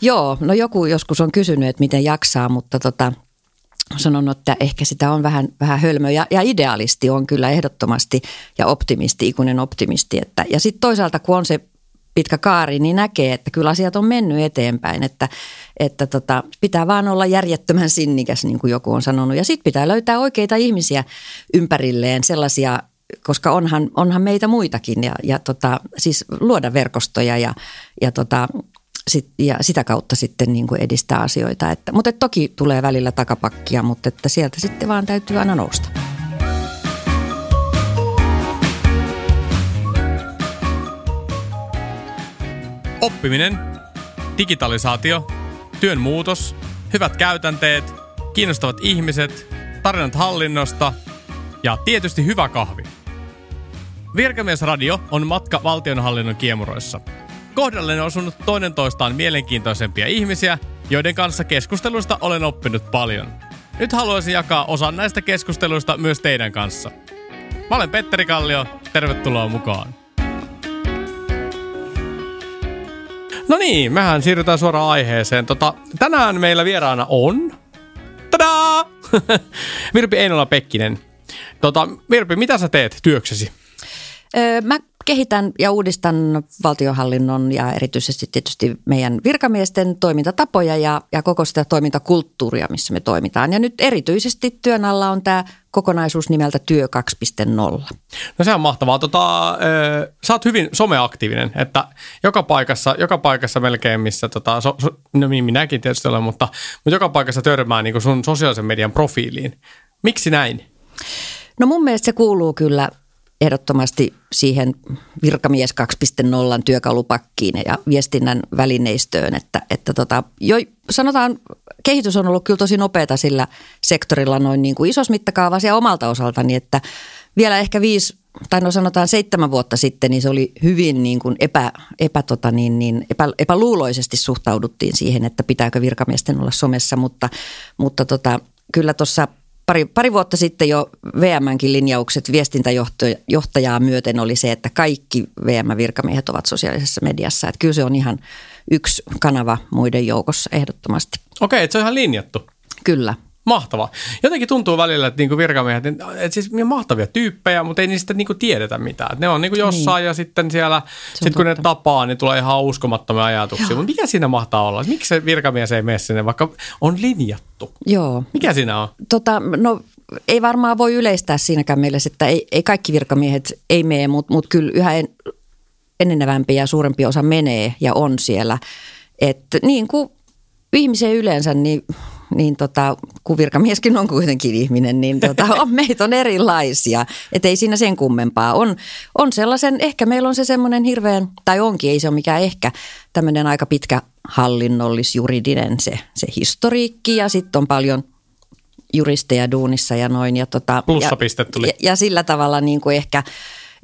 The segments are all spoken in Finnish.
Joo, no joku joskus on kysynyt, että miten jaksaa, mutta tota, sanonut, että ehkä sitä on vähän, vähän hölmö ja, ja idealisti on kyllä ehdottomasti ja optimisti, ikuinen optimisti. Että, ja sitten toisaalta kun on se pitkä kaari, niin näkee, että kyllä asiat on mennyt eteenpäin, että, että tota, pitää vaan olla järjettömän sinnikäs, niin kuin joku on sanonut. Ja sitten pitää löytää oikeita ihmisiä ympärilleen, sellaisia, koska onhan, onhan meitä muitakin ja, ja tota, siis luoda verkostoja ja, ja tota, sit, ja sitä kautta sitten niin kuin edistää asioita. Että, mutta toki tulee välillä takapakkia, mutta että sieltä sitten vaan täytyy aina nousta. Oppiminen, digitalisaatio, työn muutos, hyvät käytänteet, kiinnostavat ihmiset, tarinat hallinnosta ja tietysti hyvä kahvi. Virkamiesradio on matka valtionhallinnon kiemuroissa – Kohdalle on osunut toinen toistaan mielenkiintoisempia ihmisiä, joiden kanssa keskustelusta olen oppinut paljon. Nyt haluaisin jakaa osan näistä keskusteluista myös teidän kanssa. Mä olen Petteri Kallio, tervetuloa mukaan. No niin, mehän siirrytään suoraan aiheeseen. Tota, tänään meillä vieraana on... Tadaa! Virpi Einola Pekkinen. Tota, Virpi, mitä sä teet työksesi? Öö, mä kehitän ja uudistan valtiohallinnon ja erityisesti tietysti meidän virkamiesten toimintatapoja ja, ja koko sitä toimintakulttuuria, missä me toimitaan. Ja nyt erityisesti työn alla on tämä kokonaisuus nimeltä Työ 2.0. No se on mahtavaa. Tota, sä oot hyvin someaktiivinen, että joka paikassa, joka paikassa melkein, missä, tota, so, so, no niin, minäkin tietysti olen, mutta, mutta joka paikassa törmää niin sun sosiaalisen median profiiliin. Miksi näin? No mun mielestä se kuuluu kyllä ehdottomasti siihen virkamies 2.0 työkalupakkiin ja viestinnän välineistöön, että, että tota, jo, sanotaan kehitys on ollut kyllä tosi nopeata sillä sektorilla noin niin kuin isossa mittakaavassa ja omalta osaltani, että vielä ehkä viisi tai no sanotaan seitsemän vuotta sitten, niin se oli hyvin niin kuin epä, epä, tota niin, niin epä, epäluuloisesti suhtauduttiin siihen, että pitääkö virkamiesten olla somessa, mutta, mutta tota, kyllä tuossa pari, pari vuotta sitten jo VMnkin linjaukset viestintäjohtajaa myöten oli se, että kaikki VM-virkamiehet ovat sosiaalisessa mediassa. Että kyllä se on ihan yksi kanava muiden joukossa ehdottomasti. Okei, että se on ihan linjattu. Kyllä. Mahtavaa. Jotenkin tuntuu välillä, että niinku virkamiehet, että siis mahtavia tyyppejä, mutta ei niistä niinku tiedetä mitään. Ne on niinku jossain niin. ja sitten siellä, sit kun ne tapaa, niin tulee ihan uskomattomia ajatuksia. Mutta mikä siinä mahtaa olla? Miksi se virkamies ei mene sinne, vaikka on linjattu? Joo. Mikä siinä on? Tota, no ei varmaan voi yleistää siinäkään mielessä, että ei, ei kaikki virkamiehet ei mene, mutta mut kyllä yhä en, enenevämpi ja suurempi osa menee ja on siellä. Että niin kuin ihmisen yleensä, niin niin tota, kun virkamieskin on kuitenkin ihminen, niin tota, on, meitä on erilaisia. Että ei siinä sen kummempaa. On, on sellaisen, ehkä meillä on se semmoinen hirveän, tai onkin, ei se ole mikään ehkä, tämmöinen aika pitkä hallinnollis-juridinen se, se historiikki ja sitten on paljon juristeja duunissa ja noin. Ja, tota, Plussapiste tuli. Ja, ja sillä tavalla niin kuin ehkä,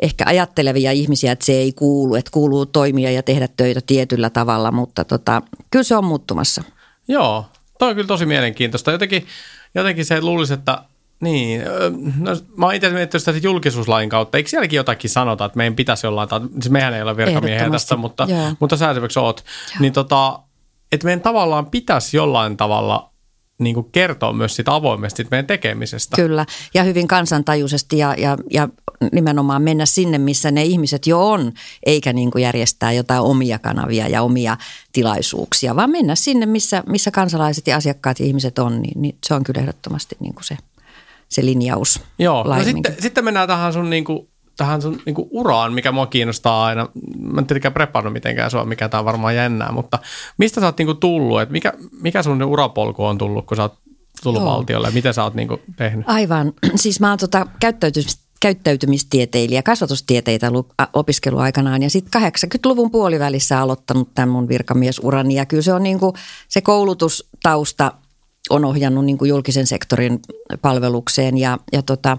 ehkä ajattelevia ihmisiä, että se ei kuulu, että kuuluu toimia ja tehdä töitä tietyllä tavalla, mutta tota, kyllä se on muuttumassa. Joo, Toi on kyllä tosi mielenkiintoista. Jotenkin, jotenkin se luulisi, että niin, no, mä oon itse miettinyt sitä julkisuuslain kautta. Eikö sielläkin jotakin sanota, että meidän pitäisi jollain tavalla, siis mehän ei ole virkamiehiä tässä, mutta, mutta sä esimerkiksi oot. Niin tota, että meidän tavallaan pitäisi jollain tavalla niin kuin kertoa myös sitä avoimesti meidän tekemisestä. Kyllä, ja hyvin kansantajuisesti ja, ja, ja nimenomaan mennä sinne, missä ne ihmiset jo on, eikä niin kuin järjestää jotain omia kanavia ja omia tilaisuuksia, vaan mennä sinne, missä, missä kansalaiset ja asiakkaat ja ihmiset on, niin, niin se on kyllä ehdottomasti niin kuin se, se linjaus. Joo, no sitten, sitten mennään tähän sun niin kuin tähän sun niin kuin uraan, mikä mua kiinnostaa aina. Mä en tietenkään prepannut mitenkään sua, mikä tää on varmaan jännää, mutta mistä sä oot niin kuin tullut? Et mikä, mikä sun urapolku on tullut, kun sä oot tullut Joo. valtiolle? Miten sä oot niin kuin tehnyt? Aivan. Siis mä oon tota käyttäytymistä käyttäytymistieteilijä, kasvatustieteitä opiskelu aikanaan ja sitten 80-luvun puolivälissä aloittanut tämän mun virkamiesurani ja kyllä se on niin kuin se koulutustausta on ohjannut niin kuin julkisen sektorin palvelukseen. Ja, ja tota,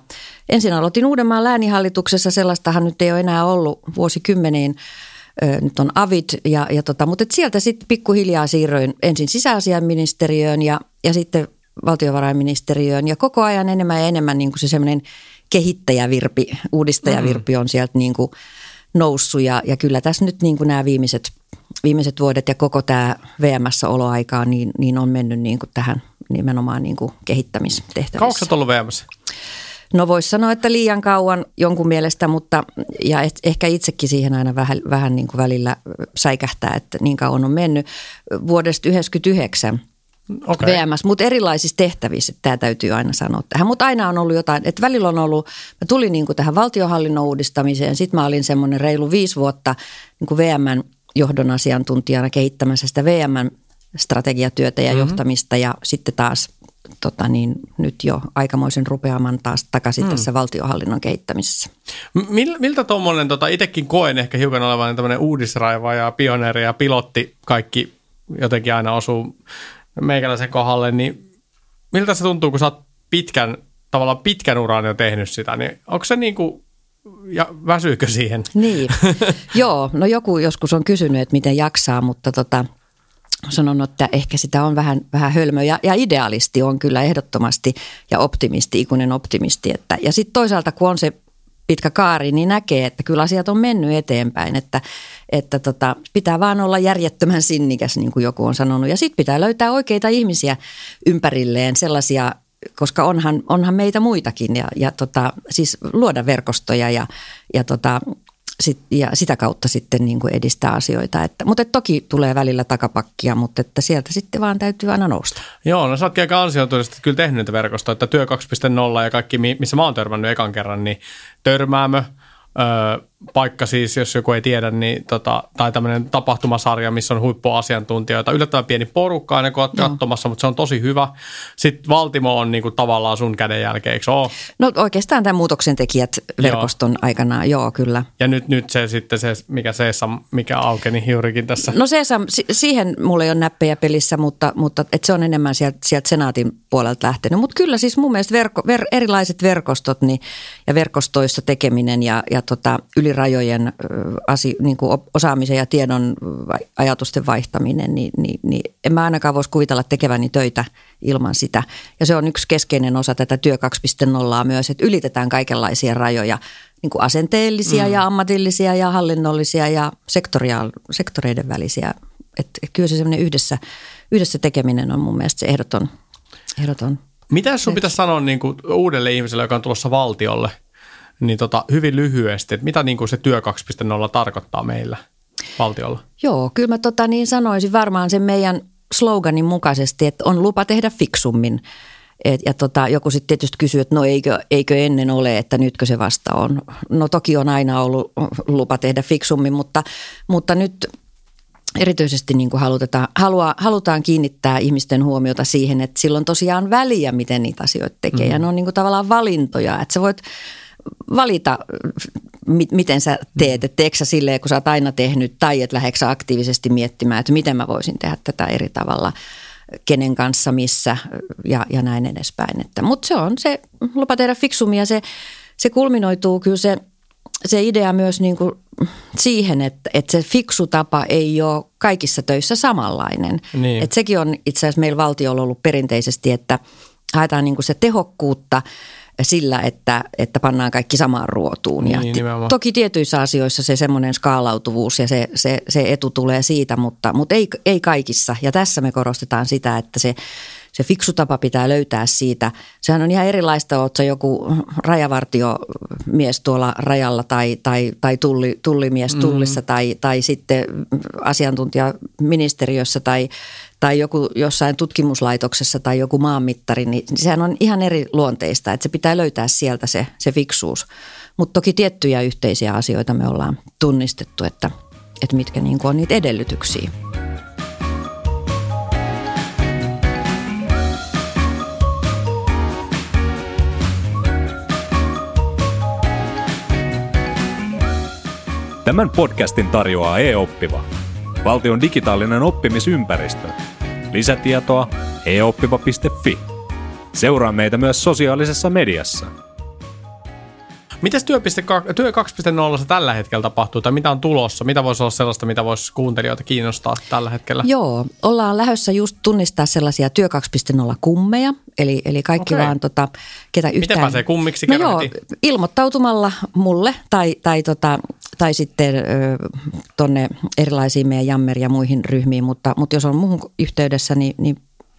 ensin aloitin Uudenmaan läänihallituksessa, sellaistahan nyt ei ole enää ollut vuosikymmeniin. Nyt on AVID, ja, ja tota, mutta sieltä sitten pikkuhiljaa siirroin ensin sisäasiainministeriöön ja, ja sitten valtiovarainministeriöön. Ja koko ajan enemmän ja enemmän niin kuin se semmoinen kehittäjävirpi, uudistajavirpi on sieltä niin kuin noussut. Ja, ja kyllä tässä nyt niin kuin nämä viimeiset – viimeiset vuodet ja koko tämä VMS-oloaikaa niin, niin on mennyt niin kuin tähän nimenomaan niin kuin kehittämistehtävissä. Kauanko olet ollut VMS? No voisi sanoa, että liian kauan jonkun mielestä, mutta ja et, ehkä itsekin siihen aina vähän, vähän niin kuin välillä säikähtää, että niin kauan on mennyt. Vuodesta 1999 okay. VMS, mutta erilaisissa tehtävissä, että tämä täytyy aina sanoa tähän. Mutta aina on ollut jotain, että välillä on ollut, mä tulin niin kuin tähän valtiohallinnon uudistamiseen, sitten mä olin semmoinen reilu viisi vuotta niin kuin VMn johdon asiantuntijana kehittämässä sitä VMn strategiatyötä ja mm-hmm. johtamista ja sitten taas tota niin, nyt jo aikamoisen rupeaman taas takaisin mm. tässä valtiohallinnon kehittämisessä. Mil, miltä tuommoinen, tota, itsekin koen ehkä hiukan olevan tämmöinen uudisraiva ja pioneeri ja pilotti, kaikki jotenkin aina osuu meikäläisen kohdalle, niin miltä se tuntuu, kun sä oot pitkän, tavallaan pitkän uran jo tehnyt sitä, niin onko se niin kuin ja väsyykö siihen? Niin, joo, no joku joskus on kysynyt, että miten jaksaa, mutta tota, sanonut, että ehkä sitä on vähän, vähän hölmö ja, ja idealisti on kyllä ehdottomasti ja optimisti, ikuinen optimisti. Että, ja sitten toisaalta kun on se pitkä kaari, niin näkee, että kyllä asiat on mennyt eteenpäin, että, että tota, pitää vaan olla järjettömän sinnikäs, niin kuin joku on sanonut. Ja sitten pitää löytää oikeita ihmisiä ympärilleen, sellaisia, koska onhan, onhan meitä muitakin ja, ja tota, siis luoda verkostoja ja, ja tota, sit, ja sitä kautta sitten niin kuin edistää asioita. Että, mutta toki tulee välillä takapakkia, mutta että sieltä sitten vaan täytyy aina nousta. Joo, no sä ootkin aika ansioituisesti kyllä tehnyt niitä että työ 2.0 ja kaikki, missä mä oon törmännyt ekan kerran, niin törmäämö – Öö, paikka siis, jos joku ei tiedä, niin tota, tai tämmöinen tapahtumasarja, missä on huippuasiantuntijoita. Yllättävän pieni porukka aina kun olet katsomassa, mutta se on tosi hyvä. Sitten Valtimo on niinku tavallaan sun käden jälkeen, eikö ole? No oikeastaan tämä muutoksen tekijät verkoston joo. aikana, joo kyllä. Ja nyt, nyt se sitten se, mikä Seesam, mikä aukeni juurikin tässä. No Seesam, siihen mulla ei ole näppejä pelissä, mutta, mutta et se on enemmän sieltä, sieltä senaatin puolelta lähtenyt. Mutta kyllä siis mun mielestä verko, ver, erilaiset verkostot niin, ja verkostoissa tekeminen ja, ja tota, yli rajojen asi, niin kuin osaamisen ja tiedon ajatusten vaihtaminen, niin, niin, niin en mä ainakaan voisi kuvitella tekeväni töitä ilman sitä. Ja se on yksi keskeinen osa tätä työ 2.0 myös, että ylitetään kaikenlaisia rajoja, niin kuin asenteellisia mm. ja ammatillisia ja hallinnollisia ja sektoreiden välisiä. Että kyllä se semmoinen yhdessä, yhdessä tekeminen on mun mielestä se ehdoton. ehdoton. Mitä sun pitäisi sanoa niin kuin uudelle ihmiselle, joka on tulossa valtiolle – niin tota, hyvin lyhyesti, että mitä niin kuin se työ 2.0 tarkoittaa meillä valtiolla? Joo, kyllä mä tota niin sanoisin varmaan sen meidän sloganin mukaisesti, että on lupa tehdä fiksummin. Et, ja tota, joku sitten tietysti kysyy, että no eikö, eikö ennen ole, että nytkö se vasta on. No toki on aina ollut lupa tehdä fiksummin, mutta, mutta nyt erityisesti niin kuin halutaan, halua, halutaan kiinnittää ihmisten huomiota siihen, että silloin tosiaan väliä, miten niitä asioita tekee. Mm. Ja ne on niin kuin tavallaan valintoja, että sä voit valita, miten sä teet. Että teekö sä silleen, kun sä oot aina tehnyt, tai että lähdetkö aktiivisesti miettimään, että miten mä voisin tehdä tätä eri tavalla, kenen kanssa, missä ja, ja näin edespäin. Mutta se on se lupa tehdä fiksumia, se, se kulminoituu kyllä se, se idea myös niin kuin siihen, että, että se fiksu tapa ei ole kaikissa töissä samanlainen. Niin. Että sekin on itse asiassa meillä valtiolla ollut perinteisesti, että haetaan niin kuin se tehokkuutta – sillä, että, että pannaan kaikki samaan ruotuun. Niin, ja toki tietyissä asioissa se semmoinen skaalautuvuus ja se, se, se etu tulee siitä, mutta, mutta ei, ei kaikissa. Ja tässä me korostetaan sitä, että se, se fiksu tapa pitää löytää siitä. Sehän on ihan erilaista, oletko joku rajavartiomies tuolla rajalla tai, tai, tai tulli, tullimies mm. tullissa mm. tai, tai sitten asiantuntija ministeriössä tai, tai joku jossain tutkimuslaitoksessa tai joku maanmittari, niin sehän on ihan eri luonteista, että se pitää löytää sieltä se, se fiksuus. Mutta toki tiettyjä yhteisiä asioita me ollaan tunnistettu, että, että mitkä niin on niitä edellytyksiä. Tämän podcastin tarjoaa e-oppiva, valtion digitaalinen oppimisympäristö. Lisätietoa eoppiva.fi. Seuraa meitä myös sosiaalisessa mediassa. Mitäs työpiste, työ 2.0 tällä hetkellä tapahtuu tai mitä on tulossa? Mitä voisi olla sellaista, mitä voisi kuuntelijoita kiinnostaa tällä hetkellä? Joo, ollaan lähdössä just tunnistaa sellaisia työ 2.0 kummeja, eli, eli kaikki okay. vaan tota, ketä yhtään... Miten pääsee kummiksi? No joo, ilmoittautumalla mulle tai, tai, tota, tai sitten ö, tonne erilaisiin meidän jammer ja muihin ryhmiin, mutta, mutta jos on muuhun yhteydessä, niin, niin,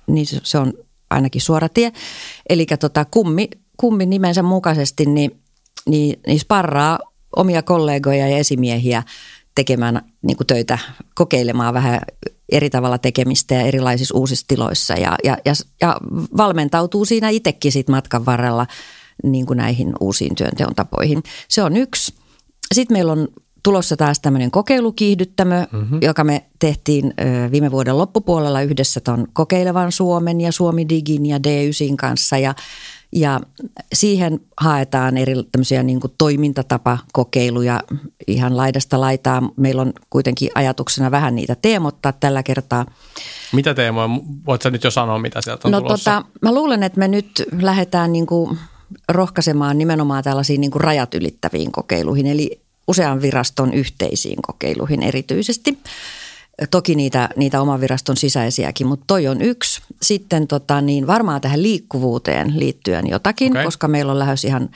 niin se on ainakin suora tie. Eli tota, kummi, kummi nimensä mukaisesti, niin, niin, niin sparraa omia kollegoja ja esimiehiä tekemään niin kuin töitä, kokeilemaan vähän eri tavalla tekemistä ja erilaisissa uusissa tiloissa ja, ja, ja, ja valmentautuu siinä itsekin sit matkan varrella niin kuin näihin uusiin työnteon tapoihin. Se on yksi. Sitten meillä on tulossa taas tämmöinen kokeilukiihdyttämö, mm-hmm. joka me tehtiin ö, viime vuoden loppupuolella yhdessä ton Kokeilevan Suomen ja Suomi Digin ja D9 kanssa ja ja siihen haetaan eri tämmöisiä niin kuin toimintatapakokeiluja ihan laidasta laitaa. Meillä on kuitenkin ajatuksena vähän niitä teemottaa tällä kertaa. Mitä teemoja? Voitko nyt jo sanoa, mitä sieltä on no, tulossa? Tota, mä luulen, että me nyt lähdetään niin kuin rohkaisemaan nimenomaan tällaisiin niin kuin rajat ylittäviin kokeiluihin, eli usean viraston yhteisiin kokeiluihin erityisesti. Toki niitä, niitä oman viraston sisäisiäkin, mutta toi on yksi. Sitten tota, niin varmaan tähän liikkuvuuteen liittyen jotakin, okay. koska meillä on lähes ihan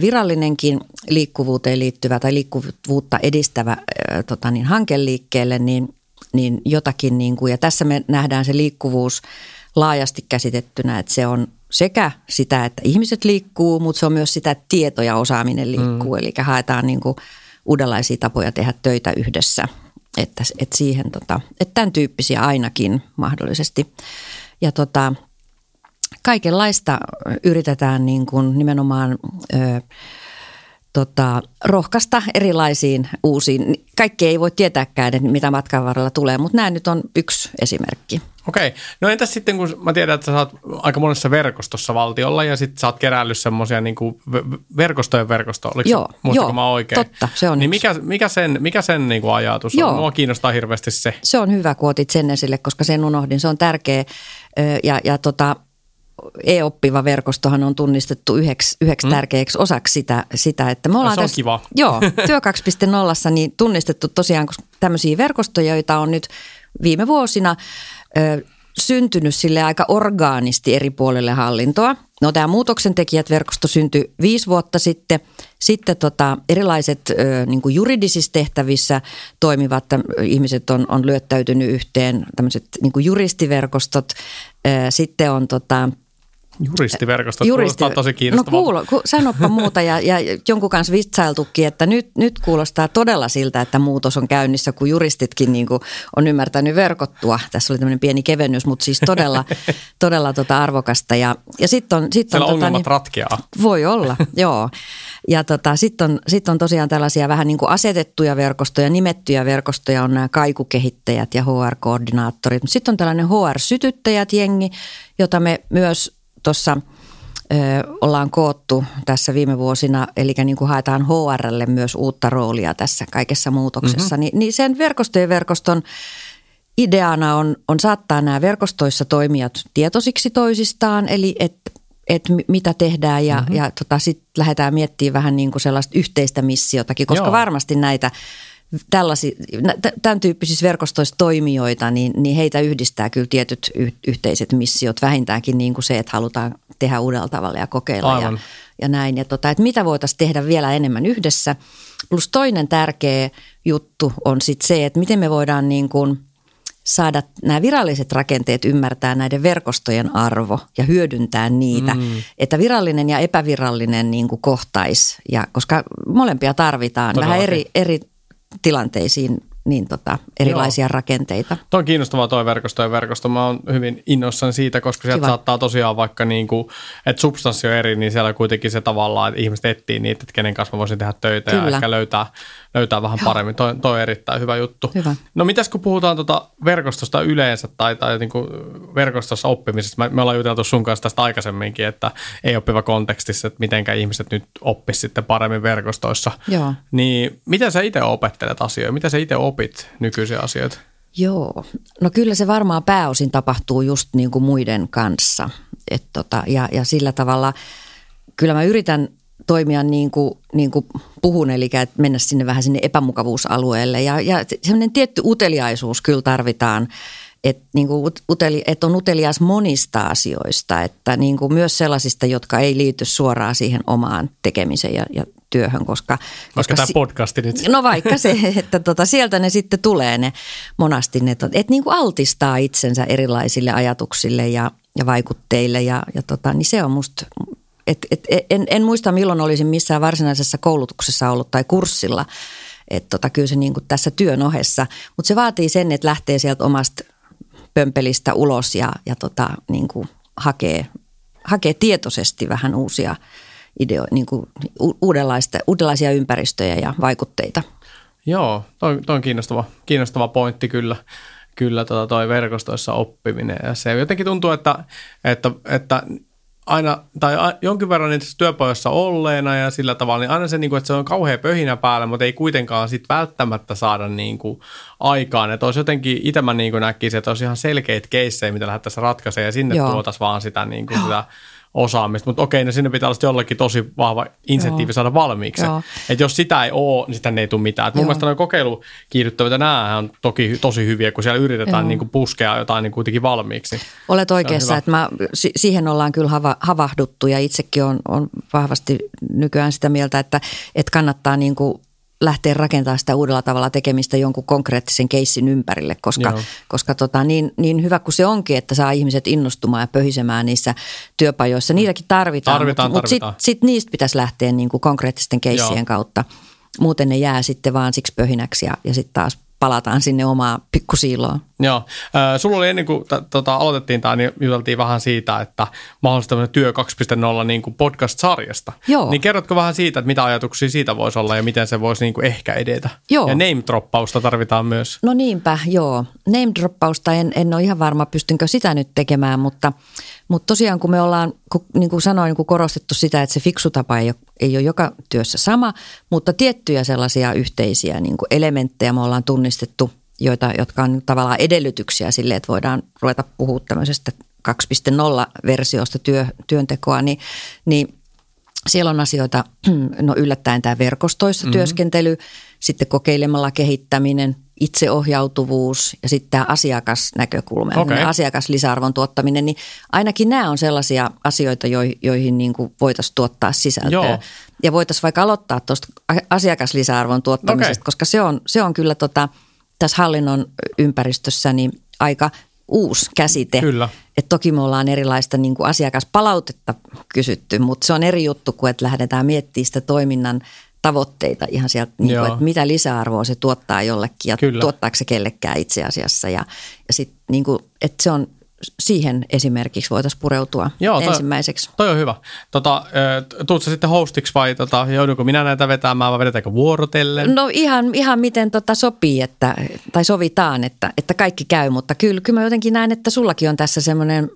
virallinenkin liikkuvuuteen liittyvä tai liikkuvuutta edistävä äh, tota, niin hanke liikkeelle, niin, niin jotakin. Niin kuin, ja tässä me nähdään se liikkuvuus laajasti käsitettynä, että se on sekä sitä, että ihmiset liikkuu, mutta se on myös sitä, että tieto ja osaaminen liikkuu. Mm. Eli haetaan niin kuin uudenlaisia tapoja tehdä töitä yhdessä – että, että siihen, tota, että tämän tyyppisiä ainakin mahdollisesti. Ja tota, kaikenlaista yritetään niin kuin nimenomaan ö, tota, rohkaista erilaisiin uusiin. Kaikki ei voi tietääkään, että mitä matkan varrella tulee, mutta nämä nyt on yksi esimerkki. Okei. No entäs sitten, kun mä tiedän, että sä oot aika monessa verkostossa valtiolla ja sitten sä oot keräillyt semmoisia niin verkostojen verkosto, oliko joo, se, joo, mä oikein? totta, se on Niin mikä, mikä sen, mikä sen niin kuin ajatus joo. on? Mua kiinnostaa hirveästi se. Se on hyvä, kun otit sen esille, koska sen unohdin. Se on tärkeä ja, ja tota, e-oppiva verkostohan on tunnistettu yhdeksi, yhdeksi mm. tärkeäksi osaksi sitä, sitä, että me ollaan se on tässä, kiva. Joo, työ 2.0 niin tunnistettu tosiaan tämmöisiä verkostoja, joita on nyt viime vuosina ö, syntynyt sille aika orgaanisti eri puolille hallintoa. No tämä muutoksen tekijät verkosto syntyi viisi vuotta sitten. Sitten tota, erilaiset ö, niin kuin juridisissa tehtävissä toimivat ihmiset on, on lyöttäytynyt yhteen, tämmöiset niin juristiverkostot. Ö, sitten on tota, Juristiverkosto, Juristi... kuulostaa tosi kiinnostavalta. No kuulo, ku, sanoppa muuta ja, ja jonkun kanssa vitsailtukin, että nyt, nyt kuulostaa todella siltä, että muutos on käynnissä, kun juristitkin niin kuin on ymmärtänyt verkottua. Tässä oli tämmöinen pieni kevennys, mutta siis todella, todella tota arvokasta. Ja, ja sitten on, sit on, tota, niin, ratkeaa. Voi olla, joo. Ja tota, sitten on, sit on tosiaan tällaisia vähän niin kuin asetettuja verkostoja, nimettyjä verkostoja on nämä kaikukehittäjät ja HR-koordinaattorit. Sitten on tällainen HR-sytyttäjät jengi, jota me myös tuossa ollaan koottu tässä viime vuosina, eli niin kuin haetaan HRlle myös uutta roolia tässä kaikessa muutoksessa, mm-hmm. niin, niin sen verkostojen verkoston ideana on, on saattaa nämä verkostoissa toimijat tietoisiksi toisistaan, eli että et mitä tehdään ja, mm-hmm. ja tota, sitten lähdetään miettimään vähän niin kuin sellaista yhteistä missiotakin, koska Joo. varmasti näitä tällaisia, tämän tyyppisissä verkostoissa toimijoita, niin, niin heitä yhdistää kyllä tietyt y- yhteiset missiot, vähintäänkin niin kuin se, että halutaan tehdä uudella tavalla ja kokeilla ja, ja näin. Ja tota, että mitä voitaisiin tehdä vielä enemmän yhdessä. Plus toinen tärkeä juttu on sitten se, että miten me voidaan niin kuin saada nämä viralliset rakenteet ymmärtää näiden verkostojen arvo ja hyödyntää niitä, mm. että virallinen ja epävirallinen niin kuin kohtaisi, ja, koska molempia tarvitaan Todella vähän eri, eri tilanteisiin niin tota, erilaisia Joo. rakenteita. Tuo on kiinnostavaa tuo verkosto ja verkosto. Mä oon hyvin innoissani siitä, koska sieltä Kiva. saattaa tosiaan vaikka niin kuin, että substanssi on eri, niin siellä kuitenkin se tavallaan, että ihmiset etsii niitä, että kenen kanssa mä voisin tehdä töitä Kyllä. ja ehkä löytää, löytää vähän Joo. paremmin. Toi, toi on erittäin hyvä juttu. Hyvä. No mitäs kun puhutaan tuota verkostosta yleensä tai, tai niin kuin verkostossa oppimisesta. Me, me ollaan juteltu sun kanssa tästä aikaisemminkin, että ei oppiva kontekstissa, että mitenkä ihmiset nyt oppisivat sitten paremmin verkostoissa. Joo. Niin miten sä itse opettelet asioita? Mitä sä itse opit nykyisiä asioita? Joo, no kyllä se varmaan pääosin tapahtuu just niin kuin muiden kanssa. Et tota, ja, ja sillä tavalla kyllä mä yritän toimia niin kuin, niin kuin puhun, eli että mennä sinne vähän sinne epämukavuusalueelle. Ja, ja semmoinen tietty uteliaisuus kyllä tarvitaan, että, niin kuin uteli, että on utelias monista asioista, että niin kuin myös sellaisista, jotka ei liity suoraan siihen omaan tekemiseen ja, ja työhön. Koska, koska, koska tämä si- podcasti nyt. No vaikka se, että tota, sieltä ne sitten tulee ne monasti, ne, että niin kuin altistaa itsensä erilaisille ajatuksille ja, ja vaikutteille ja, ja tota, niin se on musta et, et, en, en muista milloin olisin missään varsinaisessa koulutuksessa ollut tai kurssilla, että tota, kyllä se niin kuin tässä työn ohessa, mutta se vaatii sen, että lähtee sieltä omasta pömpelistä ulos ja, ja tota, niin kuin hakee, hakee tietoisesti vähän uusia ideoita, niin kuin uudenlaista, uudenlaisia ympäristöjä ja vaikutteita. Joo, toi, toi on kiinnostava, kiinnostava pointti kyllä kyllä tota toi verkostoissa oppiminen. Ja se jotenkin tuntuu, että, että, että aina, tai jonkin verran niissä työpajoissa olleena ja sillä tavalla, niin aina se, niin kuin, että se on kauhean pöhinä päällä, mutta ei kuitenkaan sit välttämättä saada niin kuin, aikaan. Että olisi jotenkin, itse mä niin näkisin, että olisi ihan selkeitä keissejä, mitä lähdettäisiin ratkaisemaan ja sinne tuotaisiin vaan sitä, niin kuin, sitä osaamista, mutta okei, no sinne pitää olla jollakin tosi vahva insentiivi Joo. saada valmiiksi. Että jos sitä ei ole, niin sitten ei tule mitään. Et mun mielestä noin kokeilukiihdyttävät nämä on toki tosi hyviä, kun siellä yritetään niin kuin puskea jotain niin kuitenkin valmiiksi. Olet oikeassa, että mä, siihen ollaan kyllä hava, havahduttu ja itsekin on, on vahvasti nykyään sitä mieltä, että, että kannattaa niin kuin lähteä rakentamaan sitä uudella tavalla tekemistä jonkun konkreettisen keissin ympärille, koska, koska tota, niin, niin hyvä kuin se onkin, että saa ihmiset innostumaan ja pöhisemään niissä työpajoissa. Niitäkin tarvitaan, tarvitaan mutta, tarvitaan. mutta sitten sit niistä pitäisi lähteä niin kuin konkreettisten keissien Joo. kautta. Muuten ne jää sitten vaan siksi pöhinäksi ja, ja sitten taas palataan sinne omaan pikkusiiloon. Joo. Äh, sulla oli ennen kuin t- tota, aloitettiin tämä, niin juteltiin vähän siitä, että mahdollisesti työ 2.0 niin kuin podcast-sarjasta. Joo. Niin kerrotko vähän siitä, että mitä ajatuksia siitä voisi olla ja miten se voisi niin kuin ehkä edetä? Joo. Ja name-droppausta tarvitaan myös. No niinpä, joo. Name-droppausta en, en ole ihan varma, pystynkö sitä nyt tekemään, mutta, mutta tosiaan kun me ollaan, kun, niin kuin sanoin, niin kuin korostettu sitä, että se fiksu tapa ei ole, ei ole joka työssä sama, mutta tiettyjä sellaisia yhteisiä niin kuin elementtejä me ollaan tunnistettu – joita, jotka on tavallaan edellytyksiä sille, että voidaan ruveta puhua tämmöisestä 2.0-versiosta työ, työntekoa, niin, niin siellä on asioita, no yllättäen tämä verkostoissa mm-hmm. työskentely, sitten kokeilemalla kehittäminen, itseohjautuvuus ja sitten tämä asiakasnäkökulma, okay. asiakaslisäarvon tuottaminen, niin ainakin nämä on sellaisia asioita, joihin niin kuin voitaisiin tuottaa sisältöä. Joo. Ja voitaisiin vaikka aloittaa tuosta asiakaslisäarvon tuottamisesta, okay. koska se on, se on kyllä tota – tässä hallinnon ympäristössä niin aika uusi käsite. Kyllä. Et toki me ollaan erilaista niin kuin asiakaspalautetta kysytty, mutta se on eri juttu kuin, että lähdetään miettimään sitä toiminnan tavoitteita ihan sieltä, niin kuin, että mitä lisäarvoa se tuottaa jollekin ja Kyllä. tuottaako se kellekään itse asiassa. Ja, ja sitten niin kuin, että se on siihen esimerkiksi voitaisiin pureutua Joo, toi, ensimmäiseksi. Toi on hyvä. Tota, tuutko sitten hostiksi vai tota, joudunko minä näitä vetämään vai vedetäänkö vuorotellen? No ihan, ihan miten tota sopii että, tai sovitaan, että, että kaikki käy, mutta kyllä, kyllä mä jotenkin näen, että sullakin on tässä semmoinen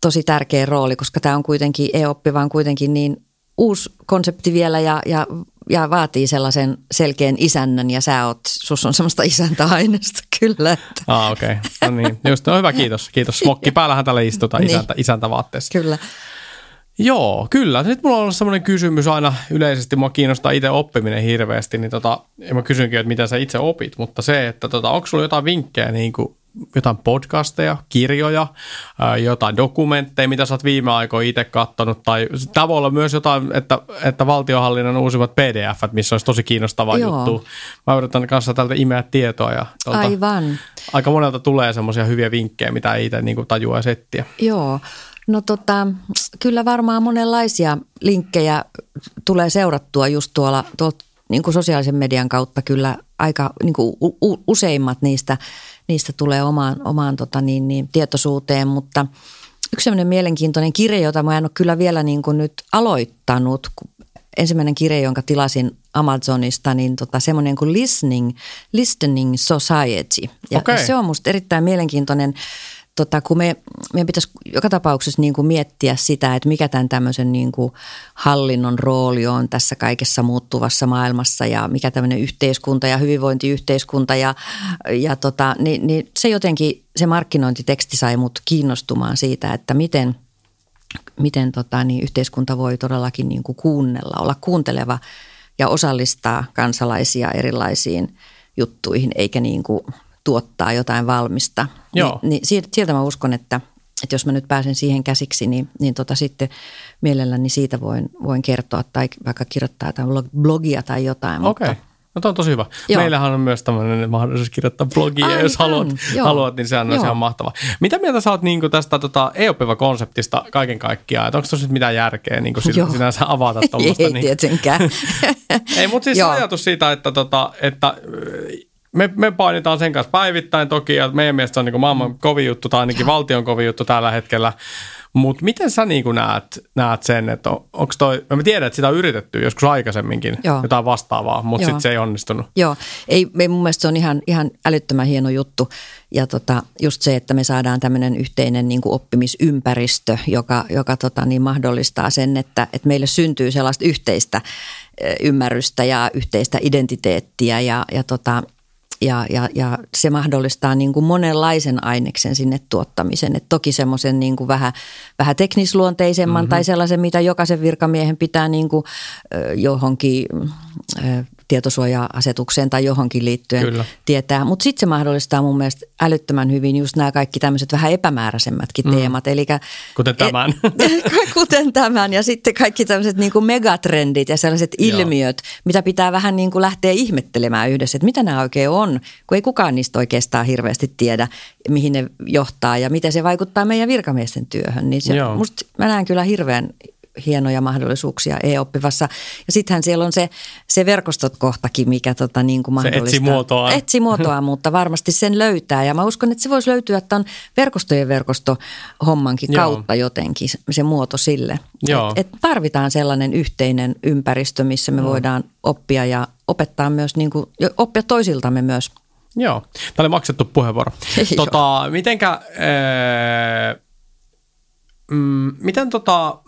tosi tärkeä rooli, koska tämä on kuitenkin, e-oppi vaan kuitenkin niin uusi konsepti vielä ja, ja ja vaatii sellaisen selkeän isännän ja sä oot, sus on semmoista isäntäaineesta kyllä. Että. Ah, okei. Okay. No niin, just no hyvä, kiitos. Kiitos. Smokki päällähän tällä istutaan niin. isäntä, isäntävaatteessa. Kyllä. Joo, kyllä. Sitten mulla on ollut semmoinen kysymys aina yleisesti, mua kiinnostaa itse oppiminen hirveästi, niin tota, mä kysynkin, että mitä sä itse opit, mutta se, että tota, onko sulla jotain vinkkejä niin kuin jotain podcasteja, kirjoja, jotain dokumentteja, mitä sä oot viime aikoina itse katsonut, tai tämä voi olla myös jotain, että, että valtiohallinnon uusimmat pdf missä olisi tosi kiinnostava Joo. juttu. Mä yritän kanssa tältä imeä tietoa ja tuolta, Aivan. aika monelta tulee semmoisia hyviä vinkkejä, mitä ei itse niin tajua settiä. Joo, no tota, kyllä varmaan monenlaisia linkkejä tulee seurattua just tuolla, tuolla niin kuin sosiaalisen median kautta kyllä aika niin kuin useimmat niistä – niistä tulee omaan, omaan tota niin, niin, tietoisuuteen, mutta yksi sellainen mielenkiintoinen kirja, jota mä en ole kyllä vielä niin kuin nyt aloittanut, ensimmäinen kirja, jonka tilasin Amazonista, niin tota, semmoinen kuin Listening, Listening Society. Ja okay. se on musta erittäin mielenkiintoinen tota, kun me, meidän pitäisi joka tapauksessa niin kuin miettiä sitä, että mikä tämän tämmöisen niin kuin hallinnon rooli on tässä kaikessa muuttuvassa maailmassa ja mikä tämmöinen yhteiskunta ja hyvinvointiyhteiskunta ja, ja tota, niin, niin se jotenkin, se markkinointiteksti sai mut kiinnostumaan siitä, että miten, miten tota, niin yhteiskunta voi todellakin niin kuin kuunnella, olla kuunteleva ja osallistaa kansalaisia erilaisiin juttuihin, eikä niin kuin tuottaa jotain valmista. Joo. Ni, niin sieltä mä uskon, että, että jos mä nyt pääsen siihen käsiksi, niin, niin tota sitten mielelläni siitä voin, voin kertoa tai vaikka kirjoittaa jotain blogia tai jotain. Okei. Okay. No toi on tosi hyvä. Joo. Meillähän on myös tämmöinen mahdollisuus kirjoittaa blogia, Aivan, jos haluat, haluat, niin sehän on ihan mahtava. Mitä mieltä sä oot niin tästä tota, e-oppiva-konseptista kaiken kaikkiaan? Että onko tuossa mitään järkeä niin kuin sinänsä avata tuommoista? Ei niin... tietenkään. Ei, mutta siis ajatus siitä, että, tota, että me, me painitaan sen kanssa päivittäin toki, ja meidän mielestä se on niin maailman kovin juttu, tai ainakin valtion kovin juttu tällä hetkellä. Mutta miten sä niin näet, näet sen, että on, onko toi, mä tiedän, että sitä on yritetty joskus aikaisemminkin, Joo. jotain vastaavaa, mutta sitten se ei onnistunut. Joo, ei, ei mun mielestä se on ihan, ihan älyttömän hieno juttu. Ja tota, just se, että me saadaan tämmöinen yhteinen niin kuin oppimisympäristö, joka, joka tota, niin mahdollistaa sen, että, että meille syntyy sellaista yhteistä ymmärrystä ja yhteistä identiteettiä ja, ja tota, ja, ja, ja se mahdollistaa niin kuin monenlaisen aineksen sinne tuottamisen. Et toki semmoisen niin kuin vähän, vähän teknisluonteisemman mm-hmm. tai sellaisen, mitä jokaisen virkamiehen pitää niin kuin, johonkin tietosuoja-asetukseen tai johonkin liittyen Kyllä. tietää. Mutta sitten se mahdollistaa mun mielestä älyttömän hyvin just nämä kaikki tämmöiset vähän epämääräisemmätkin mm. teemat. Elikkä, kuten tämän. Et, kuten tämän ja sitten kaikki tämmöiset niin kuin megatrendit ja sellaiset ilmiöt, Joo. mitä pitää vähän niin kuin lähteä ihmettelemään yhdessä, että mitä nämä oikein on, kun ei kukaan niistä oikeastaan hirveästi tiedä, mihin ne johtaa ja miten se vaikuttaa meidän virkamiesten työhön. Niin se, musta mä näen kyllä hirveän hienoja mahdollisuuksia e-oppivassa. Ja sittenhän siellä on se, se verkostot-kohtakin, mikä tota, niin kuin mahdollistaa. Se etsi muotoa. Etsi muotoa, mutta varmasti sen löytää. Ja mä uskon, että se voisi löytyä tämän verkostojen verkosto hommankin Joo. kautta jotenkin, se muoto sille. Joo. Et, et tarvitaan sellainen yhteinen ympäristö, missä me Joo. voidaan oppia ja opettaa myös, niin kuin, oppia toisiltamme myös. Joo, tämä oli maksettu puheenvuoro. tota, mitenkä, ee, mm, miten tota,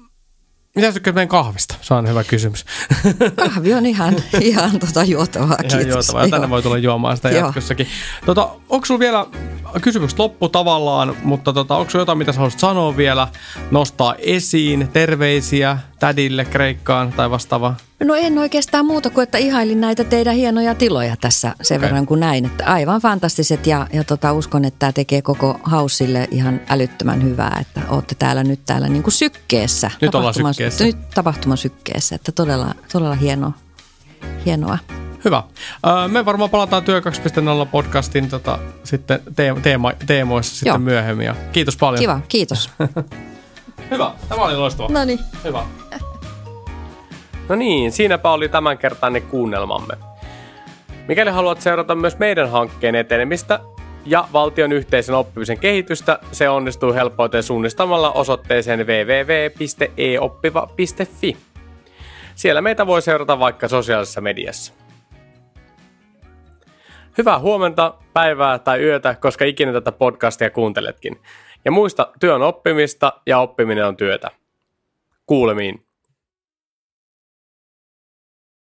mitä tykkäät meidän kahvista? Se on hyvä kysymys. Kahvi on ihan, ihan tota juotavaa, kiitos. Ihan juotavaa, ja tänne voi tulla juomaan sitä Joo. jatkossakin. Tota, onko sulla vielä kysymys loppu tavallaan, mutta tota, onko sulla jotain, mitä sä haluaisit sanoa vielä, nostaa esiin, terveisiä tädille Kreikkaan tai vastaavaa? No en oikeastaan muuta kuin, että ihailin näitä teidän hienoja tiloja tässä sen okay. verran kuin näin. Että aivan fantastiset ja, ja tota, uskon, että tämä tekee koko hausille ihan älyttömän hyvää, että olette täällä nyt täällä niin kuin sykkeessä. Nyt ollaan sykkeessä. Nyt tapahtuman sykkeessä, että todella, todella hienoa. hienoa. Hyvä. Me varmaan palataan Työ 2.0 podcastin tota, sitten teema, teemoissa sitten Joo. myöhemmin. Ja kiitos paljon. Kiva, kiitos. Hyvä, tämä oli loistava. No niin. Hyvä. No niin, siinäpä oli tämänkertainen kuunnelmamme. Mikäli haluat seurata myös meidän hankkeen etenemistä ja valtion yhteisen oppimisen kehitystä, se onnistuu helpoiten suunnistamalla osoitteeseen www.eoppiva.fi. Siellä meitä voi seurata vaikka sosiaalisessa mediassa. Hyvää huomenta, päivää tai yötä, koska ikinä tätä podcastia kuunteletkin. Ja muista, työ on oppimista ja oppiminen on työtä. Kuulemiin.